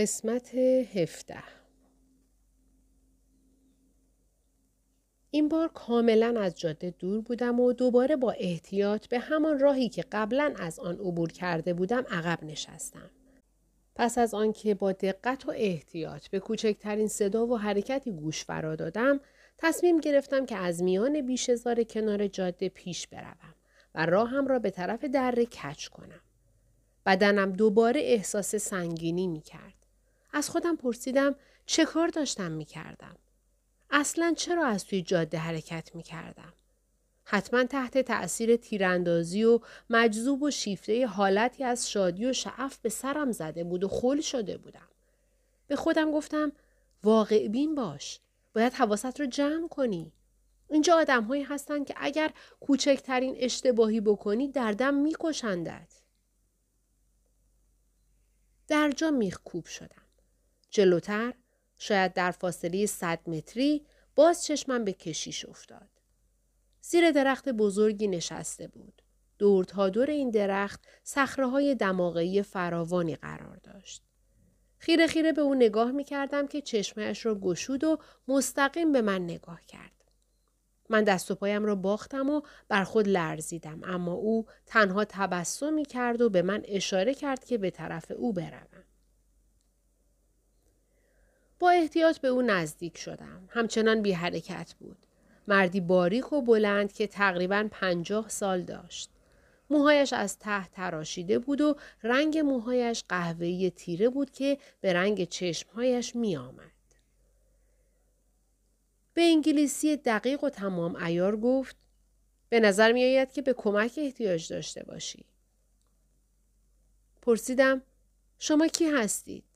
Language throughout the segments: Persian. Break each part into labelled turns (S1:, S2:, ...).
S1: قسمت هفته این بار کاملا از جاده دور بودم و دوباره با احتیاط به همان راهی که قبلا از آن عبور کرده بودم عقب نشستم. پس از آنکه با دقت و احتیاط به کوچکترین صدا و حرکتی گوش فرا دادم تصمیم گرفتم که از میان بیشزار کنار جاده پیش بروم و راهم را به طرف دره کچ کنم. بدنم دوباره احساس سنگینی می کرد. از خودم پرسیدم چه کار داشتم می کردم؟ اصلا چرا از توی جاده حرکت می کردم؟ حتما تحت تأثیر تیراندازی و مجذوب و شیفته حالتی از شادی و شعف به سرم زده بود و خول شده بودم. به خودم گفتم واقع بین باش. باید حواست رو جمع کنی. اینجا آدم هایی هستن که اگر کوچکترین اشتباهی بکنی دردم میکشندت. در جا میخکوب شدم. جلوتر شاید در فاصله صد متری باز چشمم به کشیش افتاد. زیر درخت بزرگی نشسته بود. دور تا دور این درخت های دماغی فراوانی قرار داشت. خیره خیره به او نگاه می کردم که چشمهش را گشود و مستقیم به من نگاه کرد. من دست و پایم را باختم و بر خود لرزیدم اما او تنها تبسمی کرد و به من اشاره کرد که به طرف او بروم. با احتیاط به او نزدیک شدم. همچنان بی حرکت بود. مردی باریک و بلند که تقریبا پنجاه سال داشت. موهایش از ته تراشیده بود و رنگ موهایش قهوه‌ای تیره بود که به رنگ چشمهایش می آمد. به انگلیسی دقیق و تمام ایار گفت به نظر می آید که به کمک احتیاج داشته باشی. پرسیدم شما کی هستید؟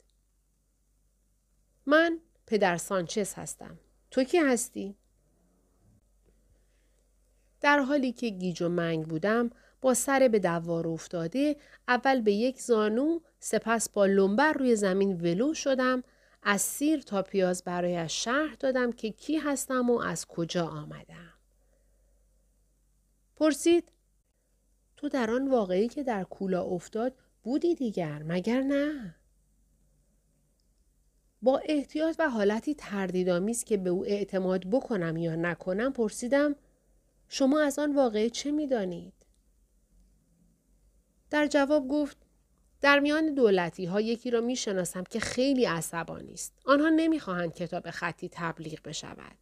S1: من پدر سانچز هستم. تو کی هستی؟ در حالی که گیج و منگ بودم با سر به دوار افتاده اول به یک زانو سپس با لنبر روی زمین ولو شدم از سیر تا پیاز برایش شرح دادم که کی هستم و از کجا آمدم. پرسید تو در آن واقعی که در کولا افتاد بودی دیگر مگر نه؟ با احتیاط و حالتی تردیدآمیز که به او اعتماد بکنم یا نکنم پرسیدم شما از آن واقعه چه می‌دانید؟ در جواب گفت در میان دولتی ها یکی را می شناسم که خیلی عصبانی است. آنها نمی‌خواهند کتاب خطی تبلیغ بشود.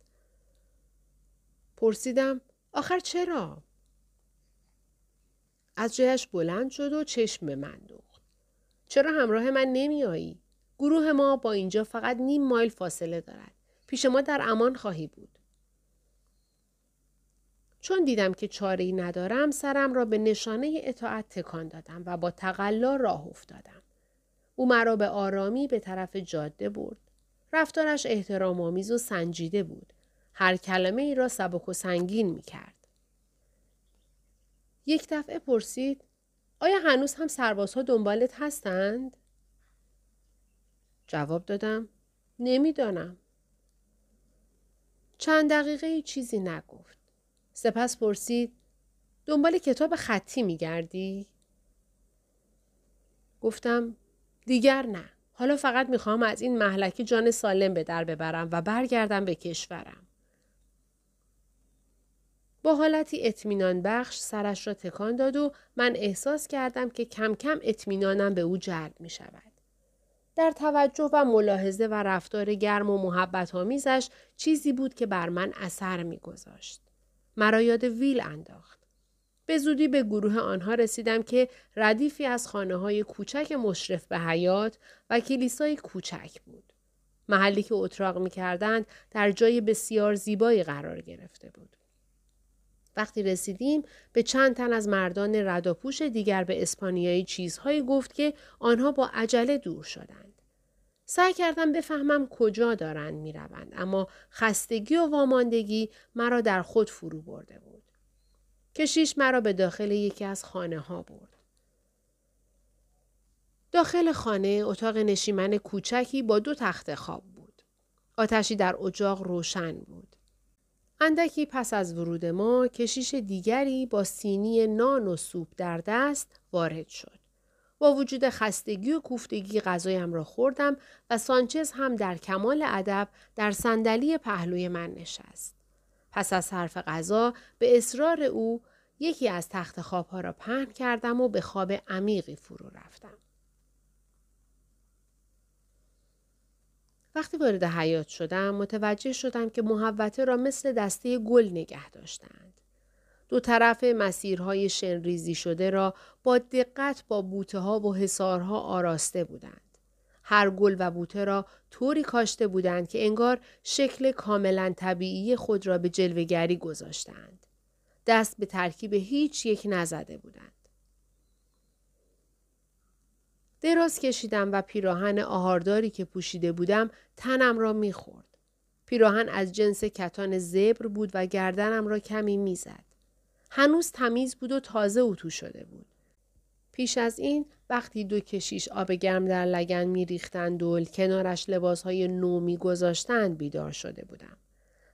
S1: پرسیدم آخر چرا؟ از جایش بلند شد و چشم به من دوخت. چرا همراه من نمیایی؟ گروه ما با اینجا فقط نیم مایل فاصله دارد. پیش ما در امان خواهی بود. چون دیدم که چاره ای ندارم سرم را به نشانه اطاعت تکان دادم و با تقلا راه افتادم. او مرا به آرامی به طرف جاده برد. رفتارش احترام آمیز و سنجیده بود. هر کلمه ای را سبک و سنگین می کرد. یک دفعه پرسید آیا هنوز هم سربازها دنبالت هستند؟ جواب دادم نمی‌دانم. چند دقیقه چیزی نگفت. سپس پرسید دنبال کتاب خطی میگردی؟ گفتم دیگر نه. حالا فقط می‌خوام از این محلکه جان سالم به در ببرم و برگردم به کشورم. با حالتی اطمینان بخش سرش را تکان داد و من احساس کردم که کم کم اطمینانم به او جلب می شود. در توجه و ملاحظه و رفتار گرم و محبت آمیزش چیزی بود که بر من اثر می گذاشت. مرا یاد ویل انداخت. به زودی به گروه آنها رسیدم که ردیفی از خانه های کوچک مشرف به حیات و کلیسای کوچک بود. محلی که اتراق می کردند در جای بسیار زیبایی قرار گرفته بود. وقتی رسیدیم به چند تن از مردان رداپوش دیگر به اسپانیایی چیزهایی گفت که آنها با عجله دور شدند. سعی کردم بفهمم کجا دارند می روند اما خستگی و واماندگی مرا در خود فرو برده بود. کشیش مرا به داخل یکی از خانه ها برد. داخل خانه اتاق نشیمن کوچکی با دو تخت خواب بود. آتشی در اجاق روشن بود. اندکی پس از ورود ما کشیش دیگری با سینی نان و سوپ در دست وارد شد. با وجود خستگی و کوفتگی غذایم را خوردم و سانچز هم در کمال ادب در صندلی پهلوی من نشست. پس از حرف غذا به اصرار او یکی از تخت خوابها را پهن کردم و به خواب عمیقی فرو رفتم. وقتی وارد حیات شدم متوجه شدم که محوته را مثل دسته گل نگه داشتند. دو طرف مسیرهای شنریزی شده را با دقت با بوته ها و حسارها آراسته بودند. هر گل و بوته را طوری کاشته بودند که انگار شکل کاملا طبیعی خود را به جلوگری گذاشتند. دست به ترکیب هیچ یک نزده بودند. دراز کشیدم و پیراهن آهارداری که پوشیده بودم تنم را می‌خورد. پیراهن از جنس کتان زبر بود و گردنم را کمی می‌زد. هنوز تمیز بود و تازه اتو شده بود. پیش از این وقتی دو کشیش آب گرم در لگن می ریختند و کنارش لباسهای نو می گذاشتند بیدار شده بودم.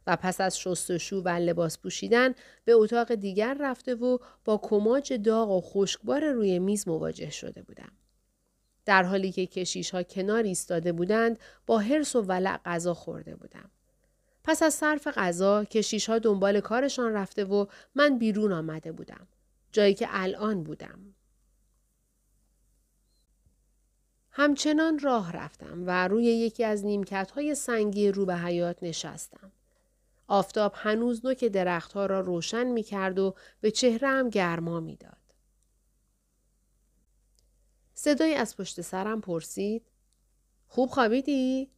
S1: و پس از شستشو و لباس پوشیدن به اتاق دیگر رفته و با کماج داغ و خشکبار روی میز مواجه شده بودم. در حالی که کشیش ها کنار ایستاده بودند با حرس و ولع غذا خورده بودم. پس از صرف غذا کشیش ها دنبال کارشان رفته و من بیرون آمده بودم. جایی که الان بودم. همچنان راه رفتم و روی یکی از نیمکت های سنگی رو به حیات نشستم. آفتاب هنوز نوک درختها را روشن می کرد و به چهرم گرما می داد. صدایی از پشت سرم پرسید خوب خوابیدی؟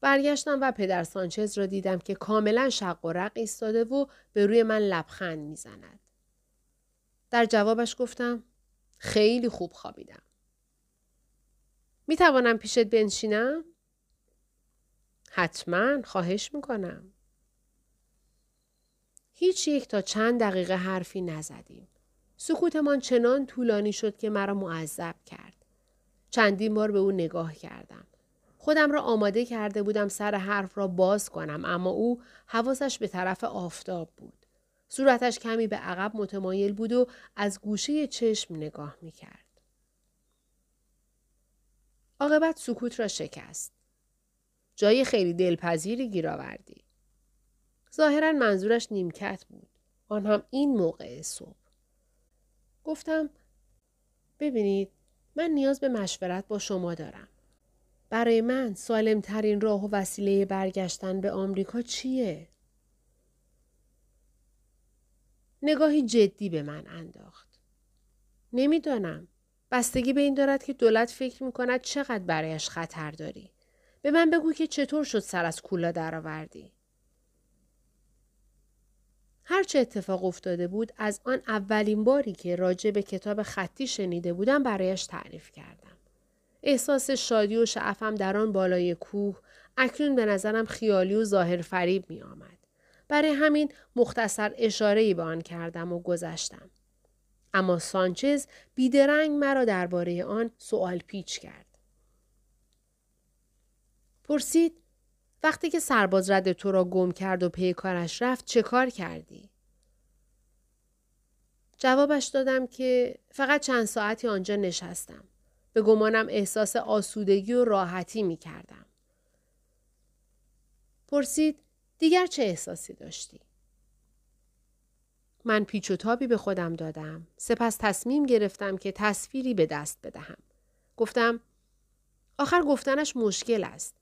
S1: برگشتم و پدر سانچز را دیدم که کاملا شق و رق ایستاده و به روی من لبخند می‌زند. در جوابش گفتم خیلی خوب خوابیدم. می توانم پیشت بنشینم؟ حتما خواهش می‌کنم. هیچ یک تا چند دقیقه حرفی نزدیم. سکوتمان چنان طولانی شد که مرا معذب کرد. چندین بار به او نگاه کردم. خودم را آماده کرده بودم سر حرف را باز کنم اما او حواسش به طرف آفتاب بود. صورتش کمی به عقب متمایل بود و از گوشه چشم نگاه می کرد. عاقبت سکوت را شکست. جای خیلی دلپذیری گیر آوردی. ظاهرا منظورش نیمکت بود. آن هم این موقع صبح. گفتم ببینید من نیاز به مشورت با شما دارم. برای من سالمترین راه و وسیله برگشتن به آمریکا چیه؟ نگاهی جدی به من انداخت. نمی‌دانم. بستگی به این دارد که دولت فکر می کند چقدر برایش خطر داری. به من بگو که چطور شد سر از کولا درآوردی. هرچه اتفاق افتاده بود از آن اولین باری که راجع به کتاب خطی شنیده بودم برایش تعریف کردم. احساس شادی و شعفم در آن بالای کوه اکنون به نظرم خیالی و ظاهر فریب می آمد. برای همین مختصر اشاره به آن کردم و گذشتم. اما سانچز بیدرنگ مرا درباره آن سوال پیچ کرد. پرسید وقتی که سرباز رد تو را گم کرد و پی کارش رفت چه کار کردی؟ جوابش دادم که فقط چند ساعتی آنجا نشستم. به گمانم احساس آسودگی و راحتی می کردم. پرسید دیگر چه احساسی داشتی؟ من پیچ و تابی به خودم دادم. سپس تصمیم گرفتم که تصویری به دست بدهم. گفتم آخر گفتنش مشکل است.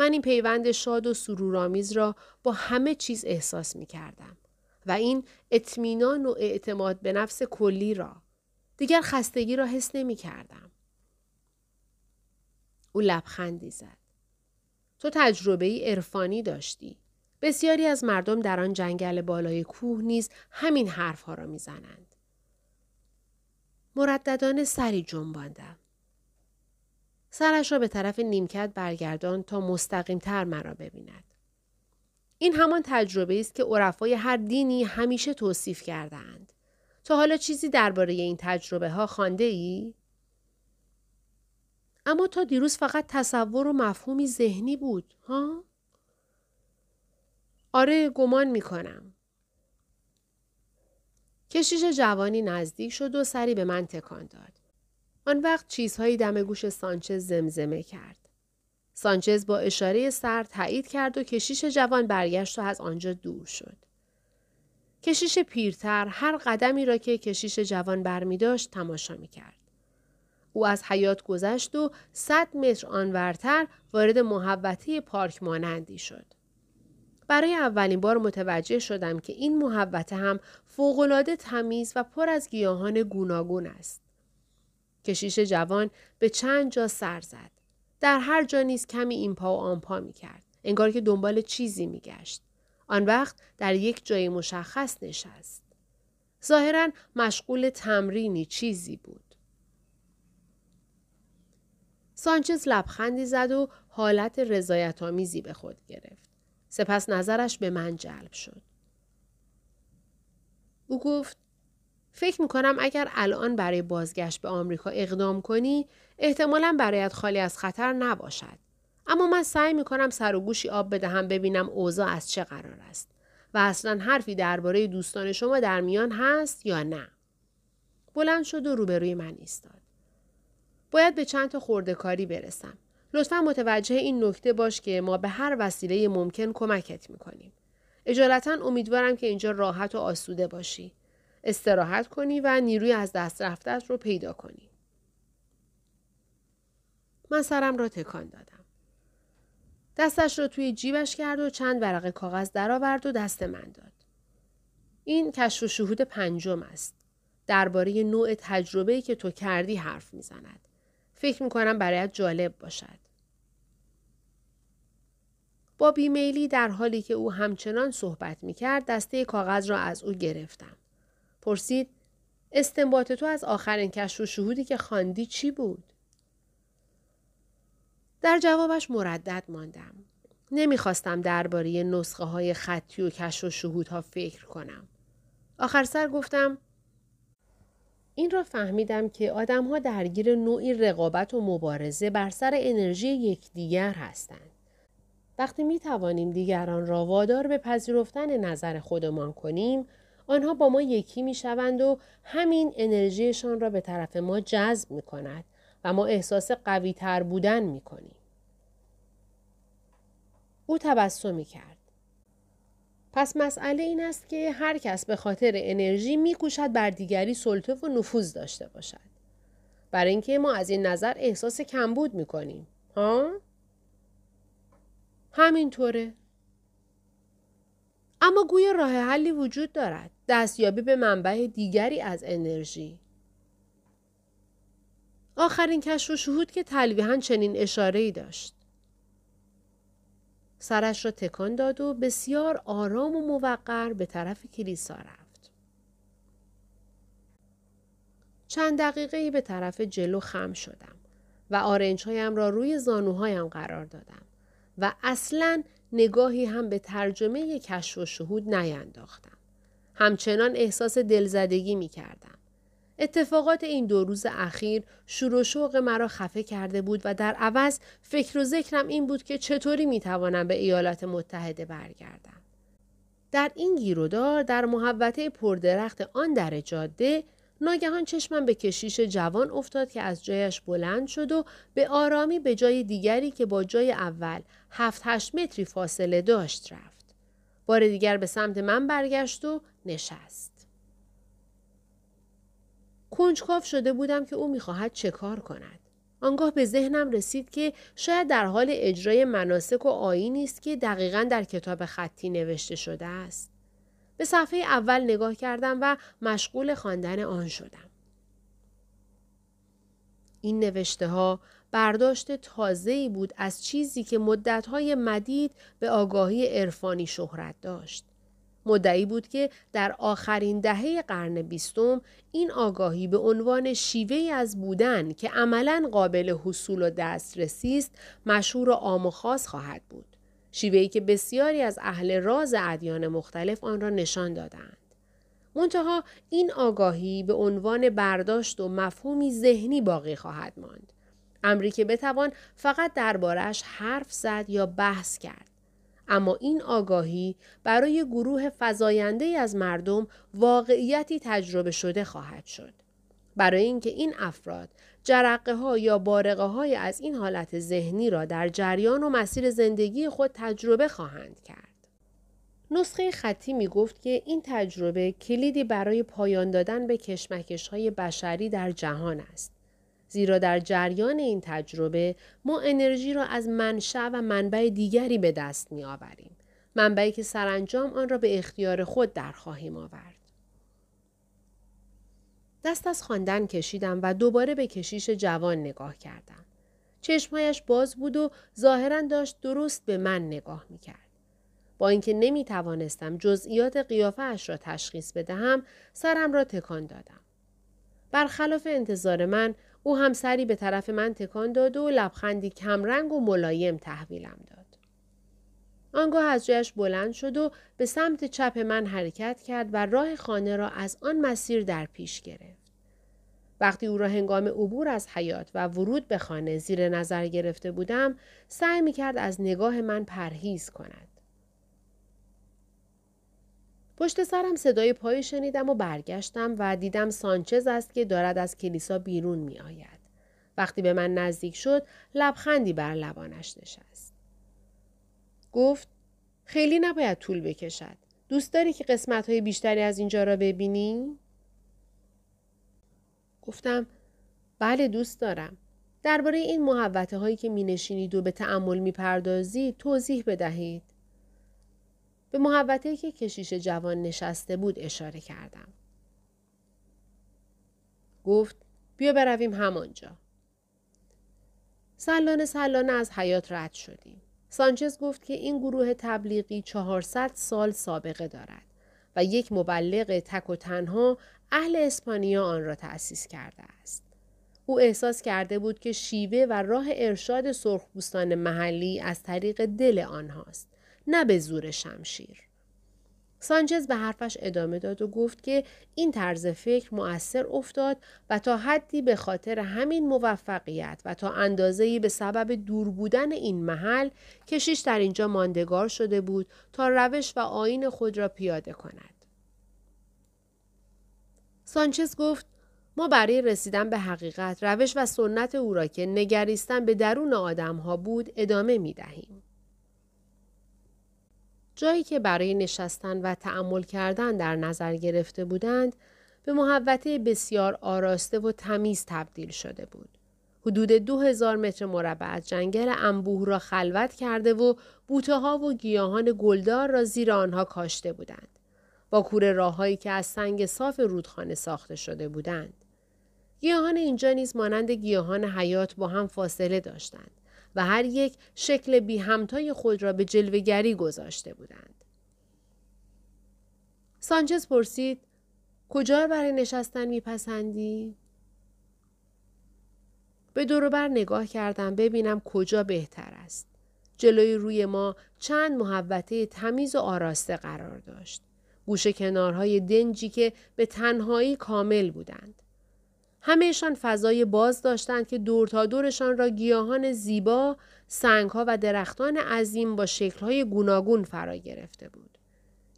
S1: من این پیوند شاد و سرورآمیز را با همه چیز احساس می کردم و این اطمینان و اعتماد به نفس کلی را دیگر خستگی را حس نمی کردم. او لبخندی زد. تو تجربه ای عرفانی داشتی. بسیاری از مردم در آن جنگل بالای کوه نیز همین حرفها را می‌زنند. مرددانه سری جنباندم. سرش را به طرف نیمکت برگردان تا مستقیم تر مرا ببیند. این همان تجربه است که عرفای هر دینی همیشه توصیف کردهاند. تا حالا چیزی درباره این تجربه ها خانده ای؟ اما تا دیروز فقط تصور و مفهومی ذهنی بود ها؟ آره گمان می کنم. کشیش جوانی نزدیک شد و سری به من تکان داد. آن وقت چیزهایی دم گوش سانچز زمزمه کرد. سانچز با اشاره سر تایید کرد و کشیش جوان برگشت و از آنجا دور شد. کشیش پیرتر هر قدمی را که کشیش جوان برمی داشت تماشا می کرد. او از حیات گذشت و صد متر آنورتر وارد محوطه پارک مانندی شد. برای اولین بار متوجه شدم که این محوطه هم فوقالعاده تمیز و پر از گیاهان گوناگون است. کشیش جوان به چند جا سر زد. در هر جا نیز کمی این پا و آن پا می کرد. انگار که دنبال چیزی می گشت. آن وقت در یک جای مشخص نشست. ظاهرا مشغول تمرینی چیزی بود. سانچز لبخندی زد و حالت رضایت آمیزی به خود گرفت. سپس نظرش به من جلب شد. او گفت فکر می‌کنم اگر الان برای بازگشت به آمریکا اقدام کنی احتمالا برایت خالی از خطر نباشد. اما من سعی می‌کنم سر و گوشی آب بدهم ببینم اوضاع از چه قرار است و اصلا حرفی درباره دوستان شما در میان هست یا نه. بلند شد و روبروی من ایستاد. باید به چند تا خورده کاری برسم. لطفا متوجه این نکته باش که ما به هر وسیله ممکن کمکت می‌کنیم. اجالتا امیدوارم که اینجا راحت و آسوده باشی. استراحت کنی و نیروی از دست رفتت رو پیدا کنی. من سرم را تکان دادم. دستش را توی جیبش کرد و چند ورقه کاغذ درآورد و دست من داد. این کشف و شهود پنجم است. درباره نوع تجربه‌ای که تو کردی حرف می‌زند. فکر می‌کنم برایت جالب باشد. با بیمیلی در حالی که او همچنان صحبت می‌کرد دسته کاغذ را از او گرفتم. پرسید استنباط تو از آخرین کشف و شهودی که خواندی چی بود؟ در جوابش مردد ماندم. نمی‌خواستم درباره نسخه های خطی و کشف و شهودها فکر کنم. آخر سر گفتم این را فهمیدم که آدمها درگیر نوعی رقابت و مبارزه بر سر انرژی یکدیگر هستند. وقتی می توانیم دیگران را وادار به پذیرفتن نظر خودمان کنیم، آنها با ما یکی می شوند و همین انرژیشان را به طرف ما جذب می کند و ما احساس قوی تر بودن می کنیم. او تبسمی کرد. پس مسئله این است که هر کس به خاطر انرژی میکوشد بر دیگری سلطه و نفوذ داشته باشد. برای اینکه ما از این نظر احساس کمبود می‌کنیم. ها؟ همینطوره. اما گویا راه حلی وجود دارد. دستیابی به منبع دیگری از انرژی. آخرین کشف و شهود که تلویحا چنین اشاره داشت. سرش را تکان داد و بسیار آرام و موقر به طرف کلیسا رفت. چند دقیقه به طرف جلو خم شدم و آرنج هایم را روی زانوهایم قرار دادم و اصلا نگاهی هم به ترجمه کشف و شهود نینداختم. همچنان احساس دلزدگی می کردم. اتفاقات این دو روز اخیر شور و شوق مرا خفه کرده بود و در عوض فکر و ذکرم این بود که چطوری می‌توانم به ایالات متحده برگردم. در این گیرودار در محوطه پردرخت آن در جاده ناگهان چشمم به کشیش جوان افتاد که از جایش بلند شد و به آرامی به جای دیگری که با جای اول هفت هشت متری فاصله داشت رفت. بار دیگر به سمت من برگشت و نشست. کنجکاو شده بودم که او می‌خواهد چه کار کند. آنگاه به ذهنم رسید که شاید در حال اجرای مناسک و آینی است که دقیقا در کتاب خطی نوشته شده است. به صفحه اول نگاه کردم و مشغول خواندن آن شدم. این نوشته ها برداشت تازه‌ای بود از چیزی که مدتهای مدید به آگاهی عرفانی شهرت داشت. مدعی بود که در آخرین دهه قرن بیستم این آگاهی به عنوان شیوه از بودن که عملا قابل حصول و دسترسی است مشهور و عام و خاص خواهد بود شیوهی که بسیاری از اهل راز ادیان مختلف آن را نشان دادند. منتها این آگاهی به عنوان برداشت و مفهومی ذهنی باقی خواهد ماند. امری که بتوان فقط دربارش حرف زد یا بحث کرد. اما این آگاهی برای گروه فزاینده از مردم واقعیتی تجربه شده خواهد شد. برای اینکه این افراد جرقه ها یا بارقه های از این حالت ذهنی را در جریان و مسیر زندگی خود تجربه خواهند کرد. نسخه خطی می گفت که این تجربه کلیدی برای پایان دادن به کشمکش های بشری در جهان است. زیرا در جریان این تجربه ما انرژی را از منشأ و منبع دیگری به دست می آوریم. منبعی که سرانجام آن را به اختیار خود در خواهیم آورد. دست از خواندن کشیدم و دوباره به کشیش جوان نگاه کردم. چشمهایش باز بود و ظاهرا داشت درست به من نگاه می کرد. با اینکه نمی توانستم جزئیات قیافه اش را تشخیص بدهم سرم را تکان دادم. برخلاف انتظار من او هم سری به طرف من تکان داد و لبخندی کمرنگ و ملایم تحویلم داد. آنگاه از جایش بلند شد و به سمت چپ من حرکت کرد و راه خانه را از آن مسیر در پیش گرفت. وقتی او را هنگام عبور از حیات و ورود به خانه زیر نظر گرفته بودم، سعی می کرد از نگاه من پرهیز کند. پشت سرم صدای پای شنیدم و برگشتم و دیدم سانچز است که دارد از کلیسا بیرون می آید. وقتی به من نزدیک شد لبخندی بر لبانش نشست. گفت خیلی نباید طول بکشد. دوست داری که قسمت های بیشتری از اینجا را ببینی؟ گفتم بله دوست دارم. درباره این محوطه هایی که می نشینید و به تعمل می پردازید توضیح بدهید. به محوطه که کشیش جوان نشسته بود اشاره کردم. گفت بیا برویم همانجا. سلانه سلانه از حیات رد شدیم. سانچز گفت که این گروه تبلیغی 400 سال سابقه دارد و یک مبلغ تک و تنها اهل اسپانیا آن را تأسیس کرده است. او احساس کرده بود که شیوه و راه ارشاد سرخپوستان محلی از طریق دل آنهاست نه به زور شمشیر. سانچز به حرفش ادامه داد و گفت که این طرز فکر مؤثر افتاد و تا حدی به خاطر همین موفقیت و تا اندازه‌ای به سبب دور بودن این محل کشیش در اینجا ماندگار شده بود تا روش و آین خود را پیاده کند. سانچز گفت ما برای رسیدن به حقیقت روش و سنت او را که نگریستن به درون آدم ها بود ادامه می دهیم. جایی که برای نشستن و تأمل کردن در نظر گرفته بودند به محوطه بسیار آراسته و تمیز تبدیل شده بود. حدود دو هزار متر مربع از جنگل انبوه را خلوت کرده و بوته ها و گیاهان گلدار را زیر آنها کاشته بودند. با کوره راههایی که از سنگ صاف رودخانه ساخته شده بودند. گیاهان اینجا نیز مانند گیاهان حیات با هم فاصله داشتند. و هر یک شکل بی همتای خود را به جلوگری گذاشته بودند. سانچز پرسید کجا برای نشستن میپسندی؟ به دوروبر نگاه کردم ببینم کجا بهتر است. جلوی روی ما چند محوطه تمیز و آراسته قرار داشت. گوشه کنارهای دنجی که به تنهایی کامل بودند. همهشان فضای باز داشتند که دور تا دورشان را گیاهان زیبا، سنگها و درختان عظیم با شکلهای گوناگون فرا گرفته بود.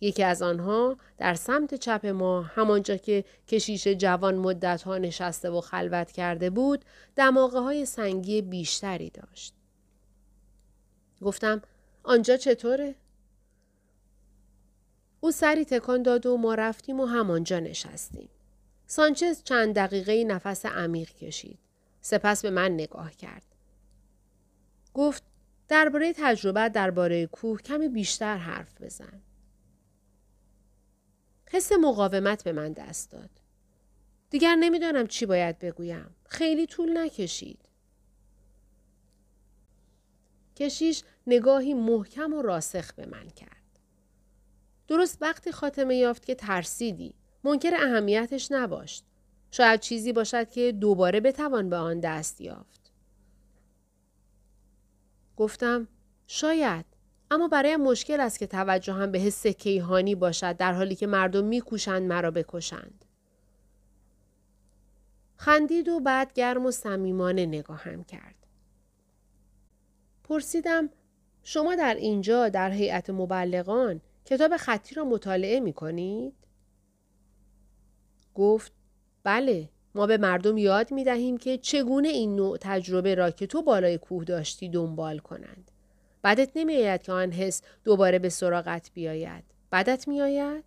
S1: یکی از آنها در سمت چپ ما همانجا که کشیش جوان مدتها نشسته و خلوت کرده بود دماغه های سنگی بیشتری داشت. گفتم آنجا چطوره؟ او سری تکان داد و ما رفتیم و همانجا نشستیم. سانچز چند دقیقه نفس عمیق کشید. سپس به من نگاه کرد. گفت درباره تجربه درباره کوه کمی بیشتر حرف بزن. حس مقاومت به من دست داد. دیگر نمی‌دانم چی باید بگویم. خیلی طول نکشید. کشیش نگاهی محکم و راسخ به من کرد. درست وقتی خاتمه یافت که ترسیدی. منکر اهمیتش نباشد. شاید چیزی باشد که دوباره بتوان به آن دست یافت. گفتم شاید اما برای مشکل است که توجه هم به حس کیهانی باشد در حالی که مردم میکوشند مرا بکشند. خندید و بعد گرم و صمیمانه نگاهم کرد. پرسیدم شما در اینجا در هیئت مبلغان کتاب خطی را مطالعه می کنید؟ گفت بله ما به مردم یاد می دهیم که چگونه این نوع تجربه را که تو بالای کوه داشتی دنبال کنند. بدت نمی آید که آن حس دوباره به سراغت بیاید. بدت می آید؟